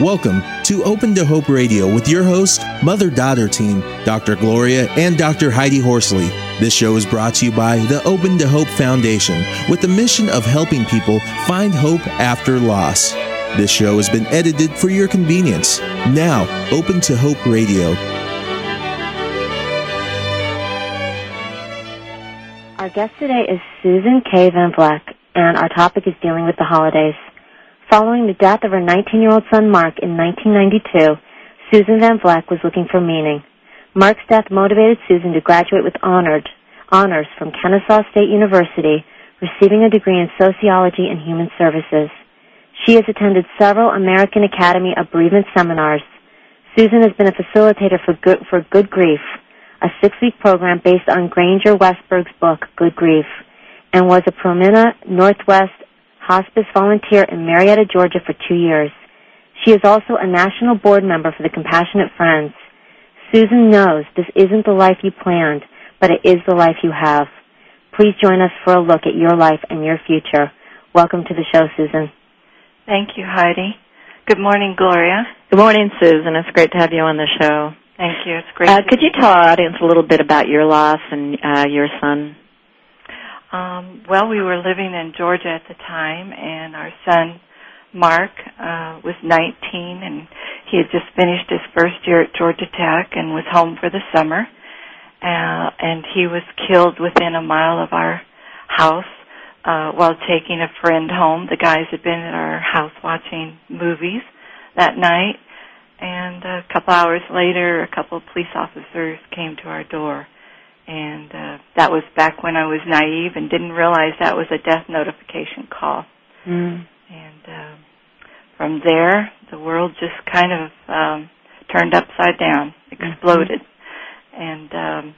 Welcome to Open to Hope Radio with your host, mother daughter team, Dr. Gloria and Dr. Heidi Horsley. This show is brought to you by the Open to Hope Foundation with the mission of helping people find hope after loss. This show has been edited for your convenience. Now, Open to Hope Radio. Our guest today is Susan K. Van Vleck, and our topic is dealing with the holidays. Following the death of her 19-year-old son Mark in 1992, Susan Van Vleck was looking for meaning. Mark's death motivated Susan to graduate with honored, honors from Kennesaw State University, receiving a degree in sociology and human services. She has attended several American Academy of Bereavement seminars. Susan has been a facilitator for Good, for Good Grief, a six-week program based on Granger Westberg's book, Good Grief, and was a Promina Northwest hospice volunteer in Marietta, Georgia for two years. She is also a national board member for the Compassionate Friends. Susan knows this isn't the life you planned, but it is the life you have. Please join us for a look at your life and your future. Welcome to the show, Susan. Thank you, Heidi. Good morning, Gloria. Good morning, Susan. It's great to have you on the show. Thank you. It's great. Uh, could you tell our audience a little bit about your loss and uh, your son? Um, well, we were living in Georgia at the time, and our son Mark uh, was 19, and he had just finished his first year at Georgia Tech and was home for the summer. Uh, and he was killed within a mile of our house uh, while taking a friend home. The guys had been at our house watching movies that night, and a couple hours later, a couple of police officers came to our door and uh, that was back when I was naive and didn't realize that was a death notification call. Mm. And uh, from there, the world just kind of um, turned upside down, exploded, mm-hmm. and um,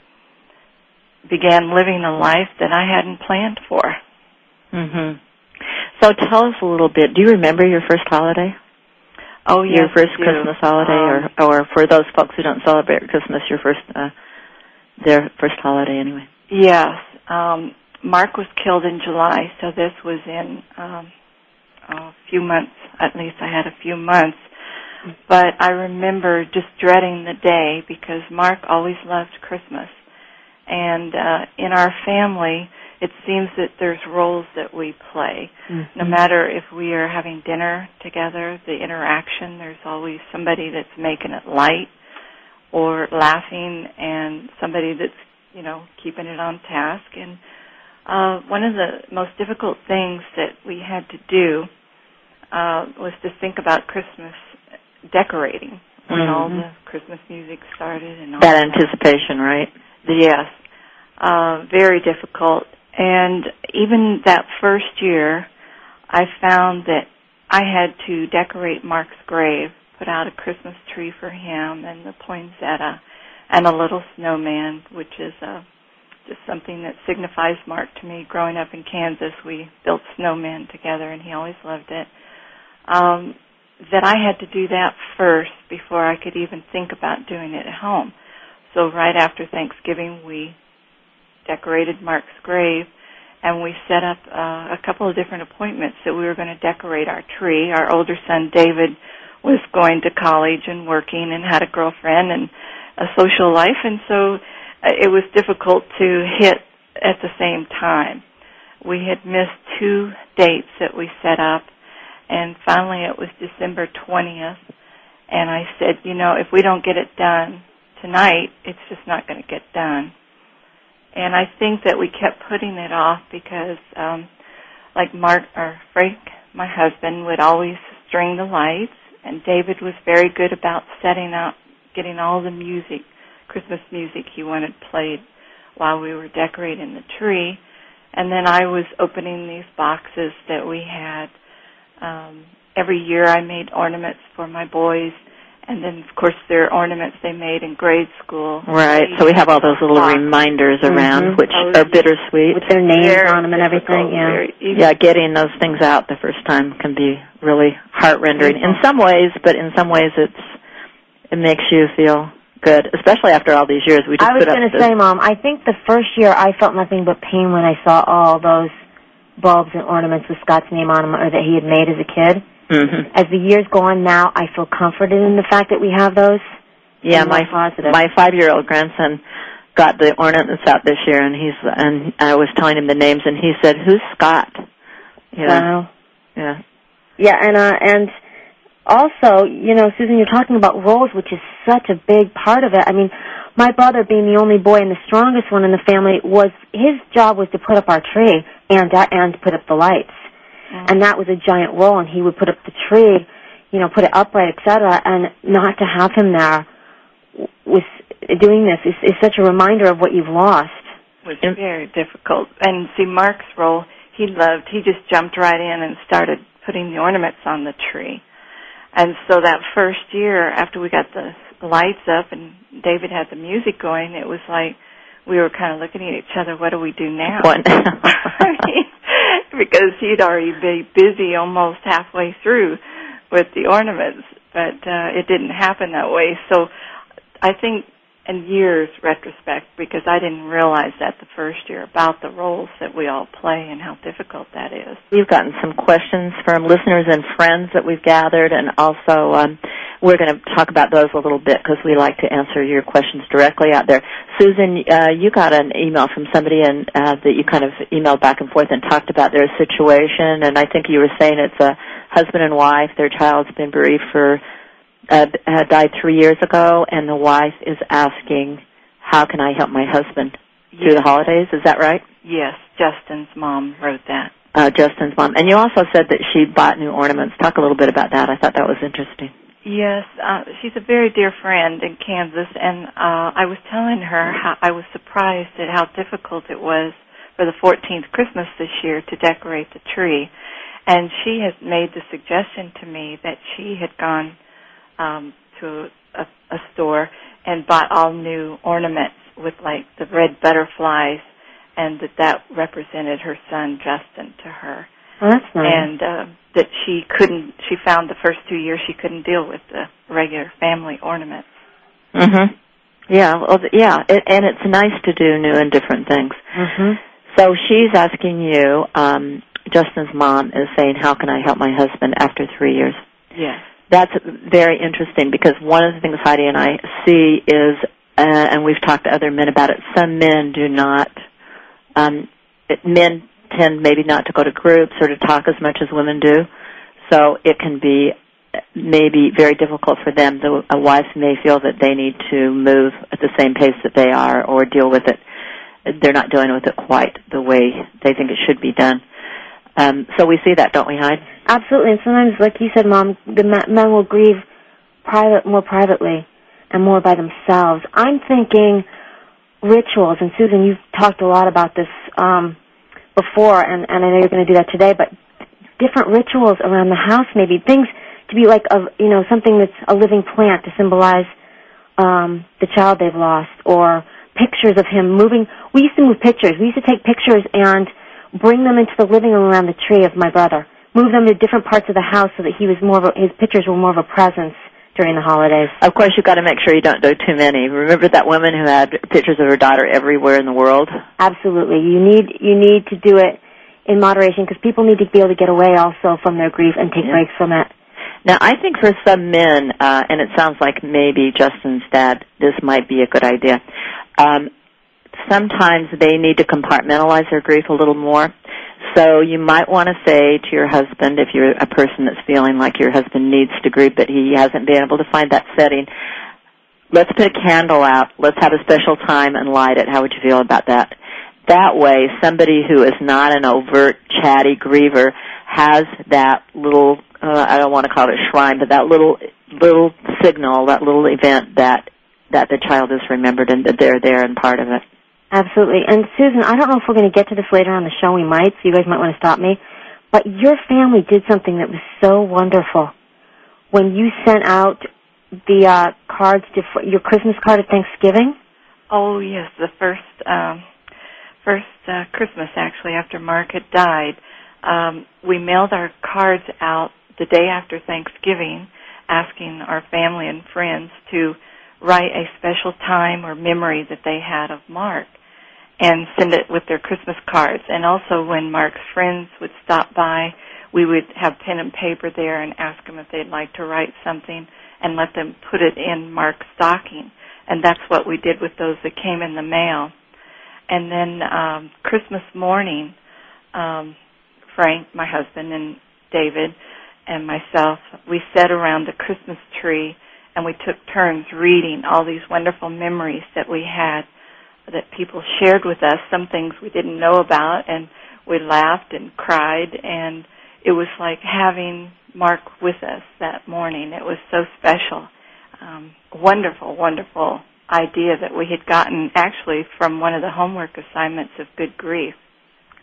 began living a life that I hadn't planned for. Mhm. So tell us a little bit. Do you remember your first holiday? Oh, yes, your first Christmas holiday, um, or or for those folks who don't celebrate Christmas, your first uh, their first holiday anyway. Yes. Um, Mark was killed in July, so this was in um, a few months. At least I had a few months. But I remember just dreading the day because Mark always loved Christmas. And uh, in our family, it seems that there's roles that we play. Mm-hmm. No matter if we are having dinner together, the interaction, there's always somebody that's making it light or laughing and somebody that's you know keeping it on task. And uh one of the most difficult things that we had to do uh was to think about christmas decorating when mm-hmm. all the christmas music started and all that. anticipation right? Yes. Uh very difficult. And even that first year i found that i had to decorate mark's grave put out a Christmas tree for him and the poinsettia and a little snowman, which is uh, just something that signifies Mark to me. Growing up in Kansas, we built snowmen together, and he always loved it. Um, that I had to do that first before I could even think about doing it at home. So right after Thanksgiving, we decorated Mark's grave, and we set up uh, a couple of different appointments that we were going to decorate our tree. Our older son David was going to college and working and had a girlfriend and a social life and so uh, it was difficult to hit at the same time. We had missed two dates that we set up and finally it was December 20th and I said, you know, if we don't get it done tonight, it's just not going to get done. And I think that we kept putting it off because um like Mark or Frank, my husband would always string the lights and David was very good about setting up, getting all the music, Christmas music he wanted played while we were decorating the tree. And then I was opening these boxes that we had. Um, every year I made ornaments for my boys. And then, of course, there are ornaments they made in grade school. Right. So we have all those little reminders around, mm-hmm. which are bittersweet. With their names very on them and everything, yeah. Yeah, getting those things out the first time can be really heart rending in some ways, but in some ways it's it makes you feel good, especially after all these years. We just I was going to say, Mom, I think the first year I felt nothing but pain when I saw all those bulbs and ornaments with Scott's name on them, or that he had made as a kid. Mhm. As the years go on now, I feel comforted in the fact that we have those. Yeah, my positive. my five year old grandson got the ornaments out this year, and he's and I was telling him the names, and he said, "Who's Scott?" You know, Wow. yeah. Yeah, and uh, and also, you know, Susan, you're talking about roles, which is such a big part of it. I mean, my brother, being the only boy and the strongest one in the family, was his job was to put up our tree and uh, and put up the lights, Mm-hmm. and that was a giant role. And he would put up the tree, you know, put it upright, etc. And not to have him there was doing this is, is such a reminder of what you've lost. was very difficult. And see, Mark's role, he loved. He just jumped right in and started putting the ornaments on the tree. And so that first year, after we got the lights up and David had the music going, it was like we were kind of looking at each other. What do we do now? What? I mean, because he'd already be busy almost halfway through with the ornaments, but uh, it didn't happen that way. So I think in years retrospect, because I didn't realize that the first year about the roles that we all play and how difficult that is. We've gotten some questions from listeners and friends that we've gathered, and also um, we're going to talk about those a little bit because we like to answer your questions directly out there. Susan, uh, you got an email from somebody and uh, that you kind of emailed back and forth and talked about their situation, and I think you were saying it's a husband and wife. Their child's been bereaved for uh, died three years ago, and the wife is asking, "How can I help my husband through the holidays?" Is that right? Yes, Justin's mom wrote that. uh, Justin's mom. And you also said that she bought new ornaments. Talk a little bit about that. I thought that was interesting. Yes, uh, she's a very dear friend in Kansas, and uh, I was telling her how I was surprised at how difficult it was for the 14th Christmas this year to decorate the tree. And she has made the suggestion to me that she had gone um, to a, a store and bought all new ornaments with like the red butterflies, and that that represented her son Justin to her Oh, that's nice. and uh, that she couldn't. She found the first two years she couldn't deal with the regular family ornaments. Mm-hmm. Yeah, well, th- yeah, it, and it's nice to do new and different things. hmm So she's asking you. Um, Justin's mom is saying, "How can I help my husband after three years?" Yes. That's very interesting because one of the things Heidi and I see is, uh, and we've talked to other men about it. Some men do not. Um, men tend maybe not to go to groups or to talk as much as women do, so it can be maybe very difficult for them. The a wife may feel that they need to move at the same pace that they are or deal with it. They're not dealing with it quite the way they think it should be done. Um, so we see that, don't we, Hyde? Absolutely, and sometimes, like you said, Mom, the men will grieve private, more privately, and more by themselves. I'm thinking rituals, and Susan, you've talked a lot about this um, before, and, and I know you're going to do that today. But different rituals around the house, maybe things to be like a, you know, something that's a living plant to symbolize um, the child they've lost, or pictures of him moving. We used to move pictures. We used to take pictures and bring them into the living room around the tree of my brother. Move them to different parts of the house so that he was more of a, his pictures were more of a presence during the holidays. Of course, you've got to make sure you don't do too many. Remember that woman who had pictures of her daughter everywhere in the world? Absolutely, you need you need to do it in moderation because people need to be able to get away also from their grief and take Yeah. breaks from it. Now, I think for some men, uh, and it sounds like maybe Justin's dad, this might be a good idea. Um, sometimes they need to compartmentalize their grief a little more. So you might want to say to your husband, if you're a person that's feeling like your husband needs to grieve, but he hasn't been able to find that setting, let's put a candle out. Let's have a special time and light it. How would you feel about that? That way, somebody who is not an overt chatty griever has that little, uh, I don't want to call it a shrine, but that little, little signal, that little event that, that the child is remembered and that they're there and part of it. Absolutely. And Susan, I don't know if we're going to get to this later on the show. We might, so you guys might want to stop me. But your family did something that was so wonderful when you sent out the uh, cards, to, your Christmas card at Thanksgiving. Oh yes, the first um, first uh, Christmas actually after Mark had died, um, we mailed our cards out the day after Thanksgiving, asking our family and friends to write a special time or memory that they had of Mark and send it with their Christmas cards. And also when Mark's friends would stop by, we would have pen and paper there and ask them if they'd like to write something and let them put it in Mark's stocking. And that's what we did with those that came in the mail. And then um, Christmas morning, um, Frank, my husband, and David and myself, we sat around the Christmas tree and we took turns reading all these wonderful memories that we had that people shared with us, some things we didn't know about, and we laughed and cried, and it was like having Mark with us that morning. It was so special. Um, wonderful, wonderful idea that we had gotten actually from one of the homework assignments of Good Grief.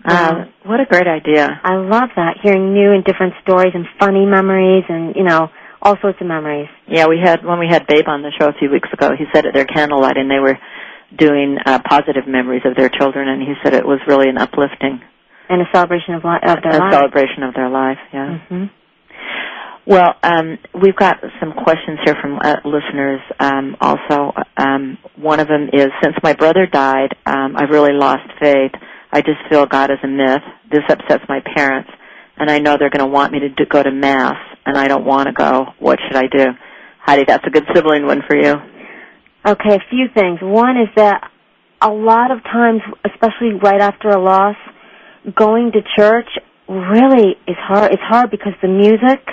Um, what a great idea. I love that, hearing new and different stories and funny memories and, you know, all sorts of memories. Yeah, we had when we had Babe on the show a few weeks ago. He said at their candlelight, and they were doing uh, positive memories of their children, and he said it was really an uplifting and a celebration of, li- of their a life. celebration of their life. Yeah. hmm Well, um, we've got some questions here from uh, listeners. Um, also, um, one of them is: Since my brother died, um, I've really lost faith. I just feel God is a myth. This upsets my parents, and I know they're going to want me to do, go to mass, and I don't want to go. What should I do? Heidi, that's a good sibling one for you. Okay, a few things. One is that a lot of times, especially right after a loss, going to church really is hard. It's hard because the music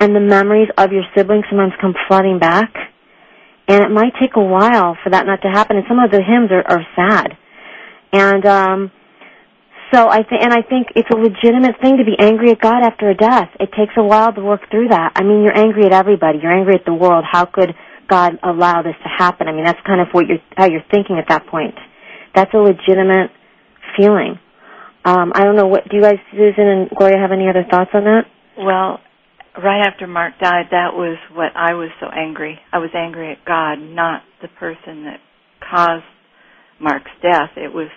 and the memories of your siblings sometimes come flooding back. And it might take a while for that not to happen. And some of the hymns are, are sad. And um so I think, and I think it's a legitimate thing to be angry at God after a death. It takes a while to work through that. I mean, you're angry at everybody. You're angry at the world. How could God allow this to happen? I mean, that's kind of what you're, how you're thinking at that point. That's a legitimate feeling. Um, I don't know what, do you guys, Susan and Gloria, have any other thoughts on that? Well, right after Mark died, that was what I was so angry. I was angry at God, not the person that caused Mark's death. It was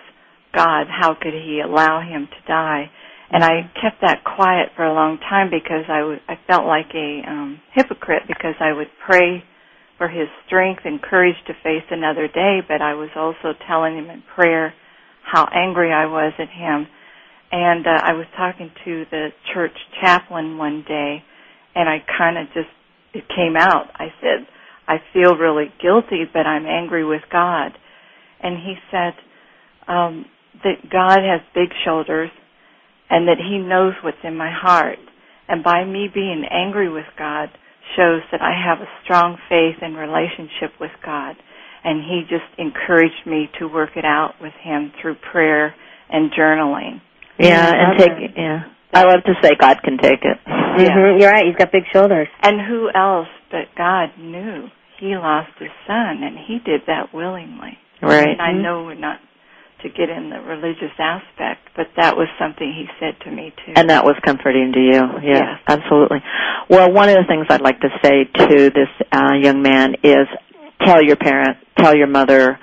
God. How could He allow him to die? And I kept that quiet for a long time because I was I felt like a um, hypocrite because I would pray for his strength and courage to face another day, but I was also telling him in prayer how angry I was at him. And uh, I was talking to the church chaplain one day, and I kind of just it came out. I said, "I feel really guilty, but I'm angry with God." And he said um, that God has big shoulders, and that He knows what's in my heart. And by me being angry with God shows that I have a strong faith and relationship with God. And He just encouraged me to work it out with Him through prayer and journaling. Yeah, I and take that. yeah. I love to say God can take it. hmm You're right. He's got big shoulders. And who else but God knew He lost His Son, and He did that willingly. Right. And I know we're not to get in the religious aspect, but that was something He said to me too. And that was comforting to you. Yes, Yes. absolutely. Well, one of the things I'd like to say to this uh, young man is tell your parent, tell your mother,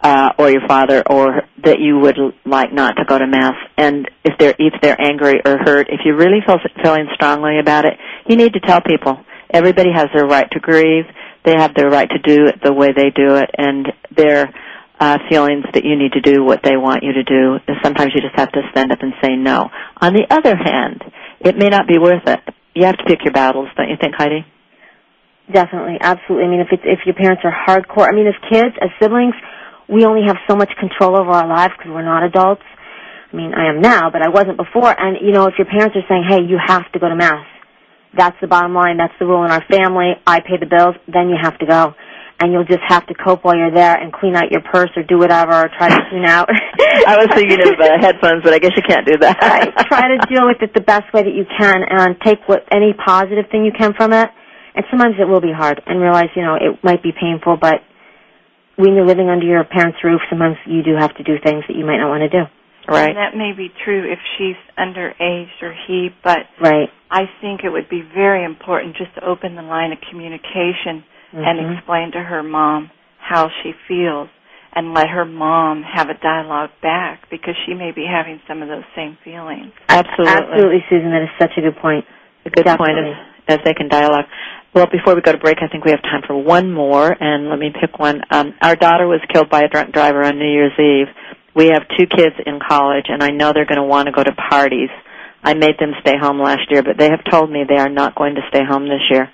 uh, or your father, or that you would like not to go to mass. And if they're if they're angry or hurt, if you really feel feeling strongly about it, you need to tell people. Everybody has their right to grieve. They have their right to do it the way they do it, and their uh, feelings that you need to do what they want you to do. Sometimes you just have to stand up and say no. On the other hand, it may not be worth it. You have to pick your battles, don't you think, Heidi? Definitely, absolutely. I mean, if it's if your parents are hardcore, I mean, as kids, as siblings, we only have so much control over our lives because we're not adults. I mean, I am now, but I wasn't before. And you know, if your parents are saying, "Hey, you have to go to mass," that's the bottom line. That's the rule in our family. I pay the bills, then you have to go, and you'll just have to cope while you're there and clean out your purse or do whatever, or try to clean out. I was thinking of uh, headphones, but I guess you can't do that. right. Try to deal with it the best way that you can and take what any positive thing you can from it. And sometimes it will be hard and realize, you know, it might be painful, but when you're living under your parents' roof, sometimes you do have to do things that you might not want to do. Right. And that may be true if she's underage or he, but Right. I think it would be very important just to open the line of communication and Mhm. explain to her mom how she feels and let her mom have a dialogue back because she may be having some of those same feelings. Absolutely. Absolutely, Susan. That is such a good point. A good point Definitely. as, as they can dialogue. Well, before we go to break, I think we have time for one more, and let me pick one. Um, our daughter was killed by a drunk driver on New Year's Eve. We have two kids in college, and I know they're going to want to go to parties. I made them stay home last year, but they have told me they are not going to stay home this year.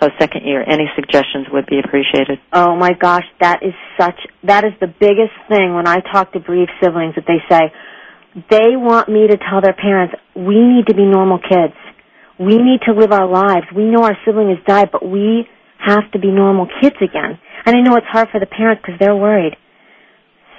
So second year, any suggestions would be appreciated. Oh my gosh, that is such that is the biggest thing when I talk to bereaved siblings that they say they want me to tell their parents we need to be normal kids. We need to live our lives. We know our sibling has died, but we have to be normal kids again. And I know it's hard for the parents because they're worried.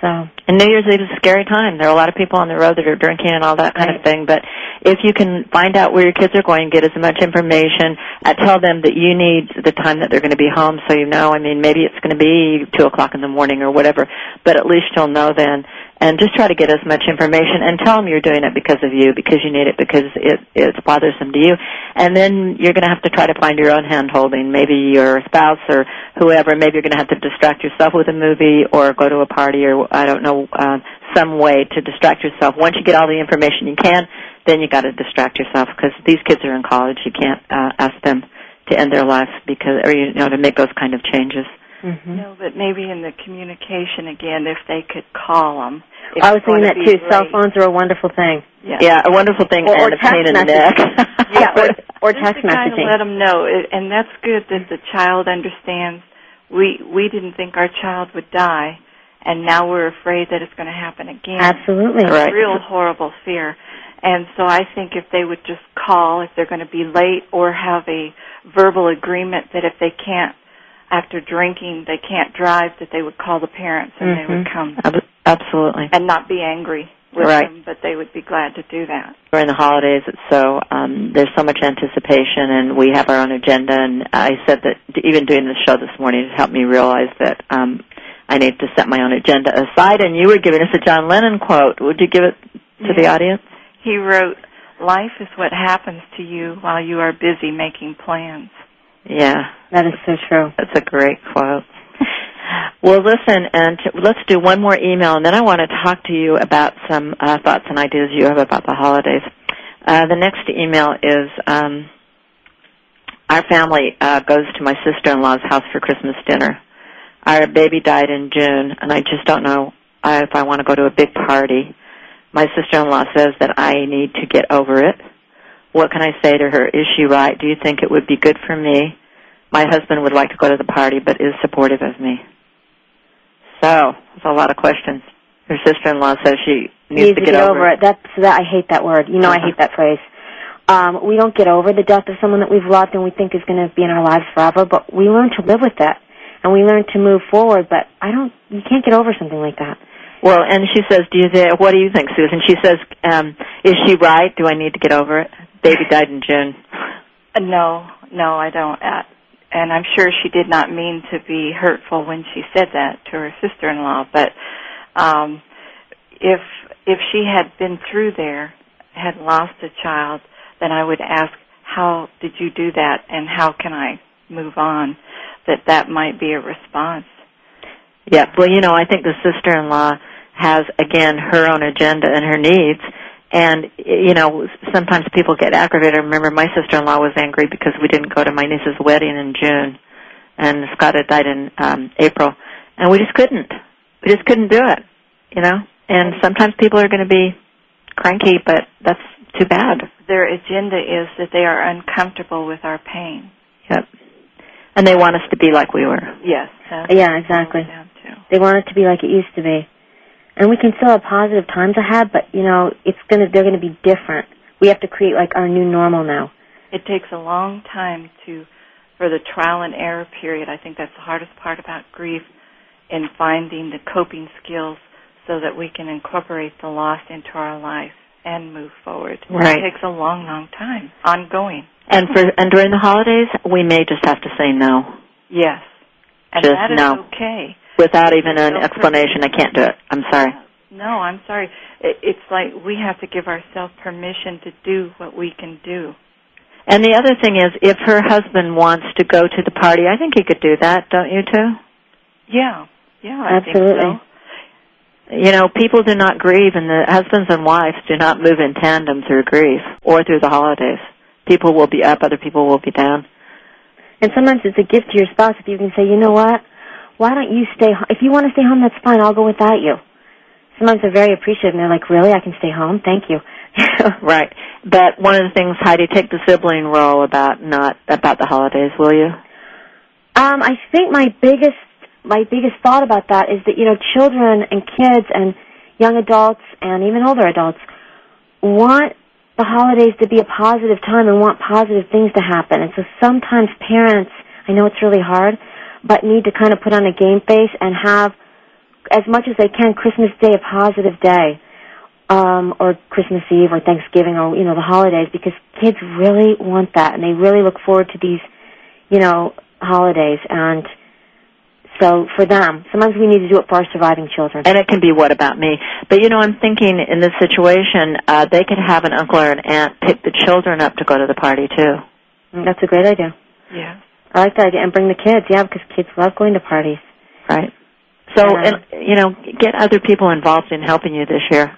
So. And New Year's Eve is a scary time. There are a lot of people on the road that are drinking and all that kind right. of thing. But if you can find out where your kids are going, get as much information, uh, tell them that you need the time that they're going to be home so you know. I mean, maybe it's going to be 2 o'clock in the morning or whatever, but at least you'll know then and just try to get as much information and tell them you're doing it because of you, because you need it, because it it's bothersome to you. And then you're going to have to try to find your own hand holding. Maybe your spouse or whoever. Maybe you're going to have to distract yourself with a movie or go to a party or I don't know uh, some way to distract yourself. Once you get all the information you can, then you got to distract yourself because these kids are in college. You can't uh, ask them to end their life because or you know to make those kind of changes. Mm-hmm. No, but maybe in the communication again, if they could call them. I was thinking that too. Cell phones are a wonderful thing. Yeah, yeah a wonderful thing or, and or a pain in the neck. yeah, or, or Just text to kind of let them know, it- and that's good that the child understands. We we didn't think our child would die, and now we're afraid that it's going to happen again. Absolutely. Right. Real horrible fear. And so I think if they would just call if they're going to be late or have a verbal agreement that if they can't after drinking they can't drive that they would call the parents and they would Mhm. come Ab- Absolutely. and not be angry with Right. them but they would be glad to do that. During the holidays, it's so um, there's so much anticipation, and we have our own agenda. And I said that even doing the show this morning has helped me realize that um, I need to set my own agenda aside. And you were giving us a John Lennon quote. Would you give it to the audience? He wrote, "Life is what happens to you while you are busy making plans." Yeah, That is so true. that's a great quote. Well, listen, and t- let's do one more email, and then I want to talk to you about some uh, thoughts and ideas you have about the holidays. Uh, the next email is um, our family uh, goes to my sister-in-law's house for Christmas dinner. Our baby died in June, and I just don't know uh, if I want to go to a big party. My sister-in-law says that I need to get over it. What can I say to her? Is she right? Do you think it would be good for me? My husband would like to go to the party, but is supportive of me. So, there's a lot of questions. Her sister-in-law says she needs, to get, over it. it. That's that I hate that word. You know I hate that phrase. Um, we don't get over the death of someone that we've loved and we think is going to be in our lives forever, but we learn to live with that and we learn to move forward. But I don't. You can't get over something like that. Well, and she says, "Do you? What do you think, Susan?" She says, um, "Is she right? Do I need to get over it?" Baby died in June. Uh, No, no, I don't. Uh, and I'm sure she did not mean to be hurtful when she said that to her sister-in-law. But um, if if she had been through there, had lost a child, then I would ask, "How did you do that? And how can I move on?" That that might be a response. Yeah. Well, you know, I think the sister-in-law has again her own agenda and her needs. And you know, sometimes people get aggravated. I remember my sister-in-law was angry because we didn't go to my niece's wedding in June, and Scott had died in um, April, and we just couldn't. We just couldn't do it. You know. And sometimes people are going to be cranky, but that's too bad. Their agenda is that they are uncomfortable with our pain. Yep. And they want us to be like we were. Yes. Yeah, exactly. boils down to. They want it to be like it used to be, and we can still have positive times ahead. But you know, it's gonna they're gonna be different. We have to create like our new normal now. It takes a long time to for the trial and error period. I think that's the hardest part about grief in finding the coping skills so that we can incorporate the loss into our life and move forward. Right. It takes a long, long time, ongoing. And for and during the holidays, we may just have to say no Yes. And Just that is no. okay. Without even an Don't explanation. I can't do it. I'm sorry. No, I'm sorry. It, it's like we have to give ourselves permission to do what we can do. And the other thing is, if her husband wants to go to the party, I think he could do that. Don't you too? Yeah. Yeah, I Absolutely. think so. You know, people do not grieve, and the husbands and wives do not move in tandem through grief or through the holidays. People will be up, other people will be down. And sometimes it's a gift to your spouse if you can say, you know what? Why don't you stay? ho- If you want to stay home, that's fine. I'll go without you. Sometimes they're very appreciative, and they're like, really? I can stay home? Thank you. Right. but one of the things, Heidi, take the sibling role about not about the holidays, will you? Um, I think my biggest my biggest thought about that is that you know children and kids and young adults and even older adults want the holidays to be a positive time and want positive things to happen. And so sometimes parents, I know it's really hard, but need to kind of put on a game face and have as much as they can Christmas Day a positive day. Um, or Christmas Eve or Thanksgiving or, you know, the holidays because kids really want that and they really look forward to these, you know, holidays and so for them, sometimes we need to do it for our surviving children. And it can be what about me? But you know, I'm thinking in this situation, uh, they could have an uncle or an aunt pick the children up to go to the party too. Mm, That's a great idea. Yeah. I like that idea. And bring the kids, yeah, because kids love going to parties. Right. So, Yeah. and you know, get other people involved in helping you this year.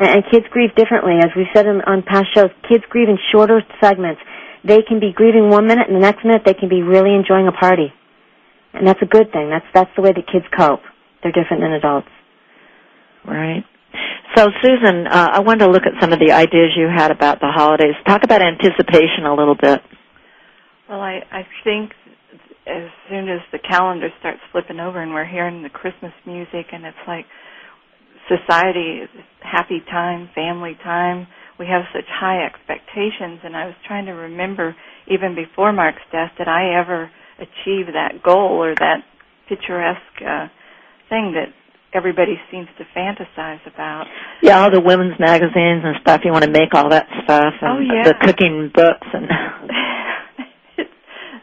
And, and kids grieve differently. As we've said in, on past shows, kids grieve in shorter segments. They can be grieving one minute and the next minute they can be really enjoying a party. And that's a good thing. That's, that's the way that kids cope. They're different than adults. Right. So, Susan, uh, I wanted to look at some of the ideas you had about the holidays. Talk about anticipation a little bit. Well, I I think as soon as the calendar starts flipping over and we're hearing the Christmas music and it's like society is happy time, family time. We have such high expectations and I was trying to remember even before Mark's death did I ever achieve that goal or that picturesque uh thing that everybody seems to fantasize about. Yeah, all the women's magazines and stuff. You want to make all that stuff, and Oh, yeah. the cooking books, and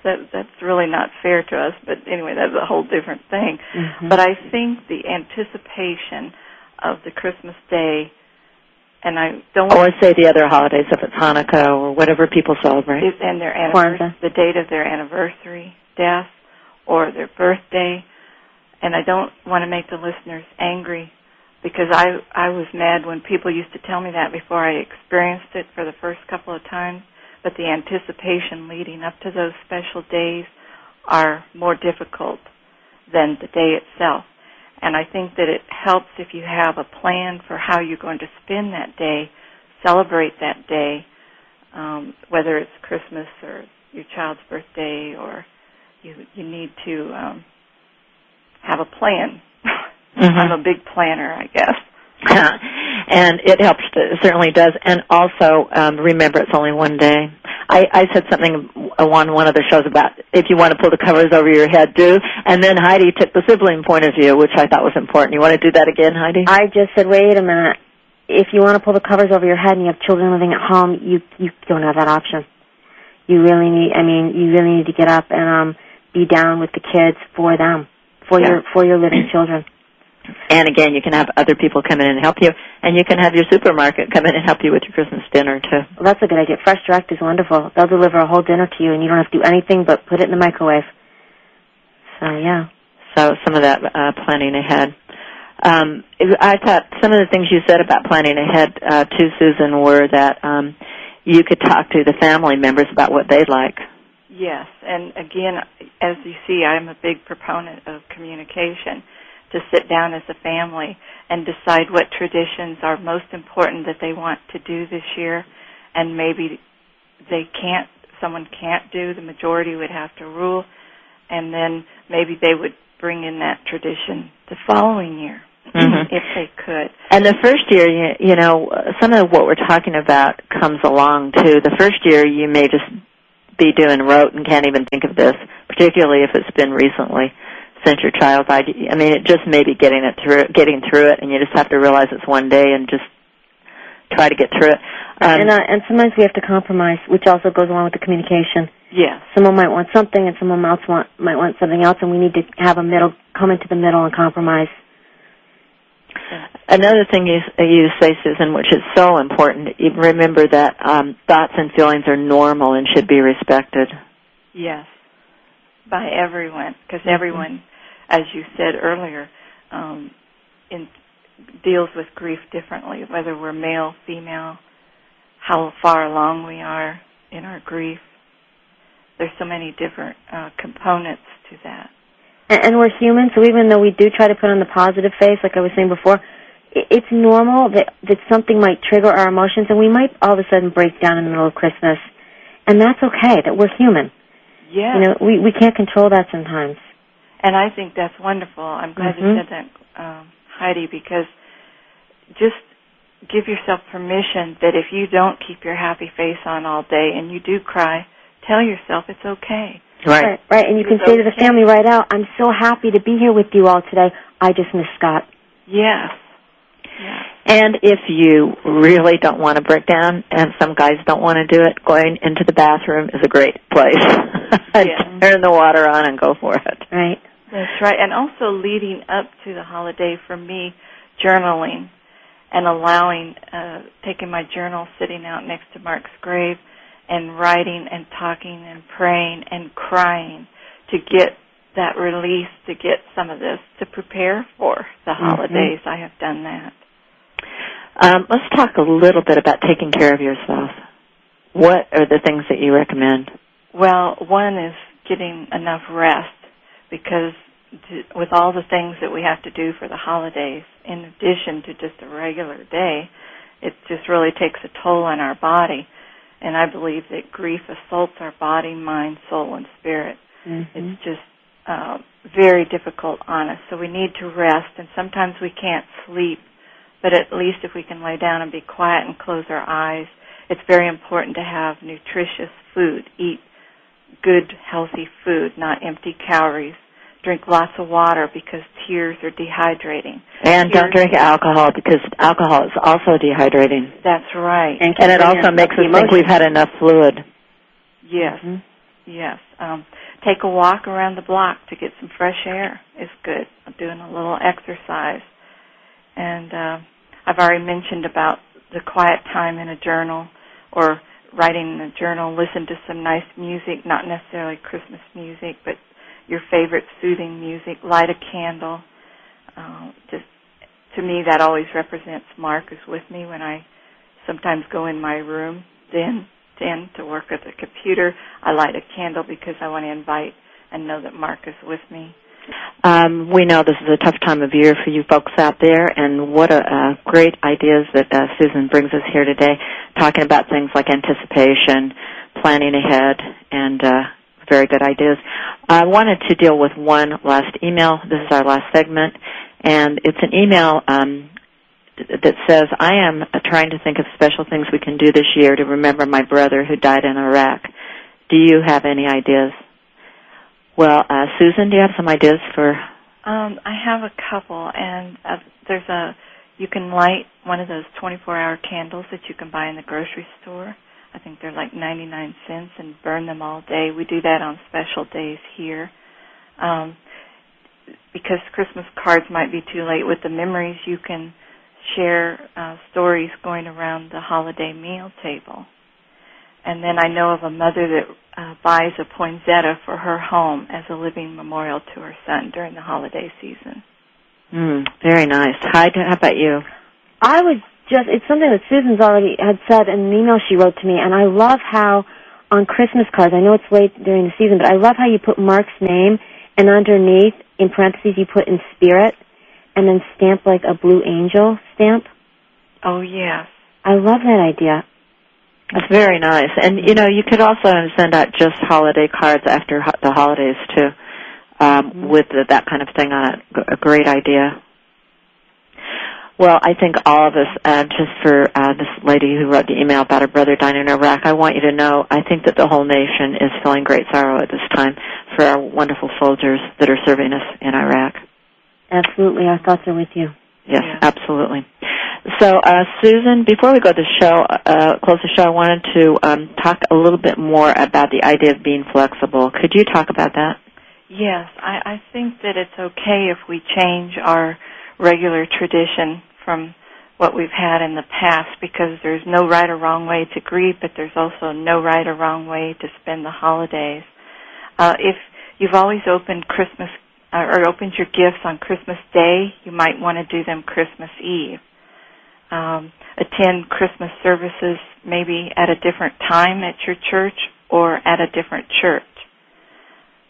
that that's really not fair to us. But anyway, that's a whole different thing. Mhm. But I think the anticipation of the Christmas day, and I don't or say the other holidays if it's Hanukkah or whatever people celebrate. is and their anniversary, the date of their anniversary, death, or their birthday. And I don't want to make the listeners angry because I I was mad when people used to tell me that before I experienced it for the first couple of times. But the anticipation leading up to those special days are more difficult than the day itself. And I think that it helps if you have a plan for how you're going to spend that day, celebrate that day, um, whether it's Christmas or your child's birthday, or you you need to um, have a plan. Mhm. I'm a big planner, I guess. and it helps. It certainly does. And also, um, remember, it's only one day. I, I said something on one of the shows about if you want to pull the covers over your head, do. And then Heidi took the sibling point of view, which I thought was important. You want to do that again, Heidi? I just said, wait a minute. If you want to pull the covers over your head and you have children living at home, you you don't have that option. You really need. I mean, you really need to get up and um be down with the kids for them, for Yeah. your for your living children. And again, you can have other people come in and help you, and you can have your supermarket come in and help you with your Christmas dinner too. Well, that's a good idea. Fresh Direct is wonderful. They'll deliver a whole dinner to you, and you don't have to do anything but put it in the microwave. So yeah. So some of that uh, planning ahead. Um, I thought some of the things you said about planning ahead uh, too, Susan, were that um, you could talk to the family members about what they'd like. Yes, and again, as you see, I'm a big proponent of communication. To sit down as a family and decide what traditions are most important that they want to do this year, and maybe they can't, someone can't do, the majority would have to rule, and then maybe they would bring in that tradition the following year Mhm. if they could. And the first year, you, you know, some of what we're talking about comes along too. The first year, you may just be doing rote and can't even think of this, particularly if it's been recently since your child died. I mean, it just may be getting it through, getting through it, and you just have to realize it's one day and just try to get through it. Um, and uh, and sometimes we have to compromise, which also goes along with the communication. Yeah. Someone might want something, and someone else want might want something else, and we need to have a middle, come into the middle, and compromise. Another thing you, you say, Susan, which is so important, remember that um, thoughts and feelings are normal and should be respected. Yes, by everyone, because everyone, as you said earlier, um, in, deals with grief differently, whether we're male, female, how far along we are in our grief. There's so many different uh, components to that. And, and we're human, so even though we do try to put on the positive face, like I was saying before, it's normal that that something might trigger our emotions, and we might all of a sudden break down in the middle of Christmas, and that's okay. That we're human. Yeah. You know, we we can't control that sometimes. And I think that's wonderful. I'm glad Mhm. you said that, um, Heidi, because just give yourself permission that if you don't keep your happy face on all day and you do cry, tell yourself it's okay. Right. right. And you can It's say to the family right out, "I'm so happy to be here with you all today. I just miss Scott." Yes. Yeah. And if you really don't want to break down, and some guys don't want to do it, going into the bathroom is a great place. Yeah. Turn the water on and go for it. Right. That's right. And also leading up to the holiday for me, journaling and allowing, uh, taking my journal, sitting out next to Mark's grave and writing and talking and praying and crying to get that release, to get some of this, to prepare for the Mhm. holidays. I have done that. Um, let's talk a little bit about taking care of yourself. What are the things that you recommend? Well, one is getting enough rest because with all the things that we have to do for the holidays, in addition to just a regular day, it just really takes a toll on our body. And I believe that grief assaults our body, mind, soul, and spirit. Mhm. It's just uh, very difficult on us. So we need to rest, and sometimes we can't sleep, but at least if we can lay down and be quiet and close our eyes, it's very important to have nutritious food. Eat good, healthy food, not empty calories. Drink lots of water because tears are dehydrating. And don't drink alcohol because alcohol is also dehydrating. That's right. And And it also makes up us think we've had enough fluid. yes. Mhm. Yes. Um, take a walk around the block to get some fresh air is good. I'm doing a little exercise. And uh, I've already mentioned about the quiet time in a journal or writing in a journal, listen to some nice music, not necessarily Christmas music, but your favorite soothing music, light a candle. Uh, just to me, that always represents Mark is with me when I sometimes go in my room. Then in to work at the computer. I light a candle because I want to invite and know that Mark is with me. Um, we know this is a tough time of year for you folks out there, and what a, uh great ideas that uh, Susan brings us here today, talking about things like anticipation, planning ahead, and uh, very good ideas. I wanted to deal with one last email. This is our last segment, and it's an email um, that says, I am trying to think of special things we can do this year to remember my brother who died in Iraq. Do you have any ideas? Well, uh, Susan, do you have some ideas for? Um, I have a couple, and uh, there's a you can light one of those 24-hour candles that you can buy in the grocery store. I think they're like 99 cents, and burn them all day. We do that on special days here. Um, because Christmas cards might be too late with the memories, you can share uh, stories going around the holiday meal table. And then I know of a mother that uh, buys a poinsettia for her home as a living memorial to her son during the holiday season. Mm, very nice. Hi, how about you? I would just, it's something that Susan's already had said in an email she wrote to me, and I love how on Christmas cards, I know it's late during the season, but I love how you put Mark's name, and underneath, in parentheses, you put in spirit, and then stamp like a blue angel stamp. Oh yes. I love that idea. That's very nice. And you know, you could also send out just holiday cards after ho- the holidays too, um, Mhm. with the, that kind of thing on it. G- A great idea. Well, I think all of us, uh, just for uh, this lady who wrote the email about her brother dying in Iraq, I want you to know I think that the whole nation is feeling great sorrow at this time for our wonderful soldiers that are serving us in Iraq. Absolutely, our thoughts are with you. Yes, Yeah. absolutely. So, uh, Susan, before we go to show, uh, close the show, I wanted to um, talk a little bit more about the idea of being flexible. Could you talk about that? Yes, I, I think that it's okay if we change our regular tradition from what we've had in the past because there's no right or wrong way to grieve, but there's also no right or wrong way to spend the holidays. Uh, if you've always opened Christmas uh, or opened your gifts on Christmas Day, you might want to do them Christmas Eve. Um, attend Christmas services maybe at a different time at your church or at a different church.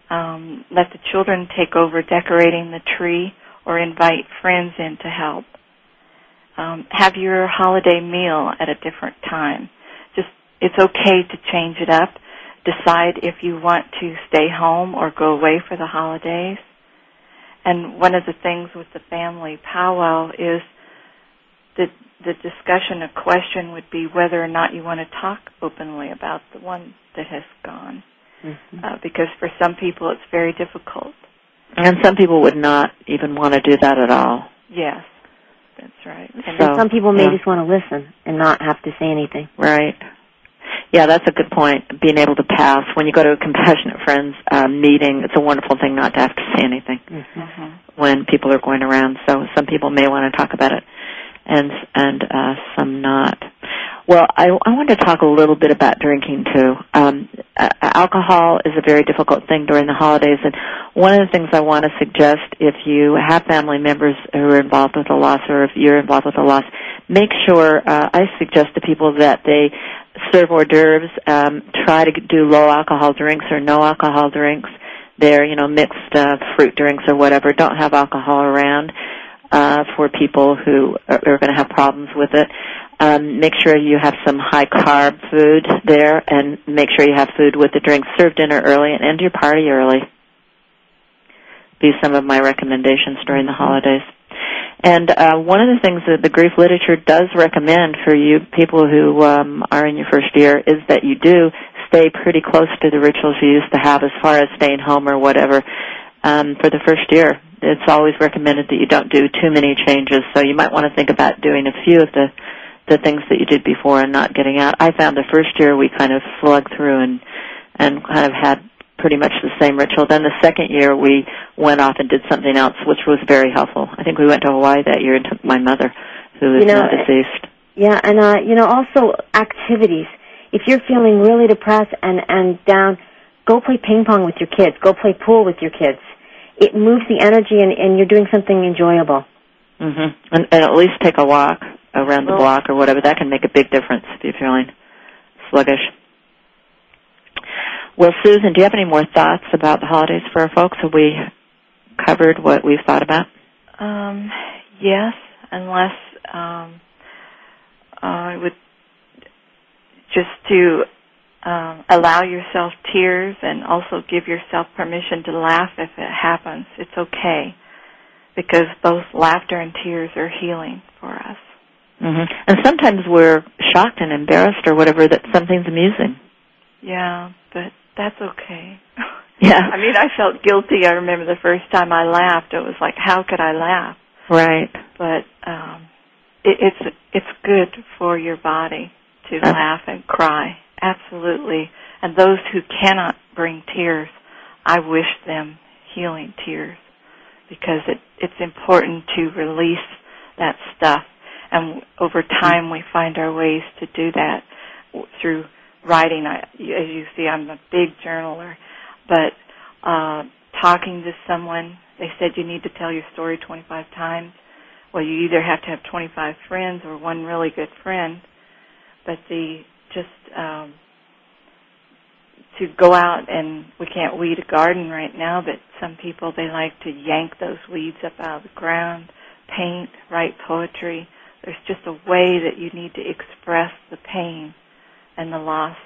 Um, let the children take over decorating the tree or invite friends in to help. um, have your holiday meal at a different time. Just it's okay to change it up. Decide if you want to stay home or go away for the holidays. And one of the things with the family powwow is the the discussion, a question would be whether or not you want to talk openly about the one that has gone. Mm-hmm. Uh, because for some people it's very difficult. And some people would not even want to do that at all. Yes, that's right. And so, some people may yeah. just want to listen and not have to say anything. Right. Yeah, that's a good point. Being able to pass when you go to a compassionate friends um, meeting, it's a wonderful thing not to have to say anything mm-hmm. when people are going around. So some people may want to talk about it and and uh, some not. Well, I, I want to talk a little bit about drinking too. Um, uh, alcohol is a very difficult thing during the holidays, and one of the things I want to suggest, if you have family members who are involved with a loss, or if you're involved with a loss, make sure. Uh, I suggest to people that they serve hors d'oeuvres. Um, try to do low alcohol drinks or no alcohol drinks. They're you know mixed uh, fruit drinks or whatever. Don't have alcohol around uh, for people who are, are going to have problems with it. Um, make sure you have some high carb food there, and make sure you have food with the drink. Serve dinner early and end your party early. Be some of my recommendations during the holidays. And uh, one of the things that the grief literature does recommend for you people who um, are in your first year is that you do stay pretty close to the rituals you used to have as far as staying home or whatever um, for the first year it's always recommended that you don't do too many changes. So you might want to think about doing a few of the the things that you did before and not getting out. I found the first year we kind of slugged through and and kind of had pretty much the same ritual. Then the second year we went off and did something else, which was very helpful. I think we went to Hawaii that year and took my mother, who is you know, now deceased. Yeah, and uh, you know also activities. If you're feeling really depressed and and down, go play ping pong with your kids. Go play pool with your kids it moves the energy and, and you're doing something enjoyable. Mm-hmm. And, and at least take a walk around the block or whatever. That can make a big difference if you're feeling sluggish. Well, Susan, do you have any more thoughts about the holidays for our folks? Have we covered what we've thought about? Um, yes, unless um, I would just to um, allow yourself tears and also give yourself permission to laugh if it happens. It's okay because both laughter and tears are healing for us. Mm-hmm. And sometimes we're shocked and embarrassed or whatever that something's amusing. Yeah, but that's okay. Yeah. I mean, I felt guilty. I remember the first time I laughed. It was like, how could I laugh? Right. But um, it, it's it's good for your body to uh, laugh and cry absolutely. And those who cannot bring tears, I wish them healing tears because it, it's important to release that stuff. And over time, we find our ways to do that through writing. I, as you see, I'm a big journaler, but uh, talking to someone, they said you need to tell your story 25 times. Well, you either have to have 25 friends or one really good friend, but the just um, to go out and we can't weed a garden right now, but some people they like to yank those weeds up out of the ground, paint, write poetry. There's just a way that you need to express the pain and the loss.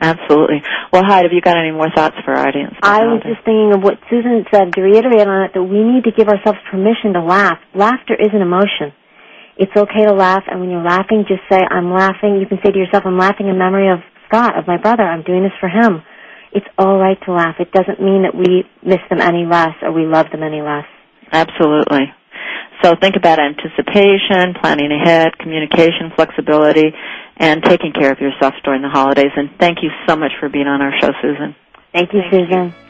Absolutely. Well, Heidi, have you got any more thoughts for our audience? I was just thinking of what Susan said to reiterate on it that we need to give ourselves permission to laugh. Laughter is an emotion. It's okay to laugh, and when you're laughing, just say, I'm laughing. You can say to yourself, I'm laughing in memory of Scott, of my brother. I'm doing this for him. It's all right to laugh. It doesn't mean that we miss them any less or we love them any less. Absolutely. So think about anticipation, planning ahead, communication, flexibility, and taking care of yourself during the holidays. And thank you so much for being on our show, Susan. Thank you, thank Susan. You.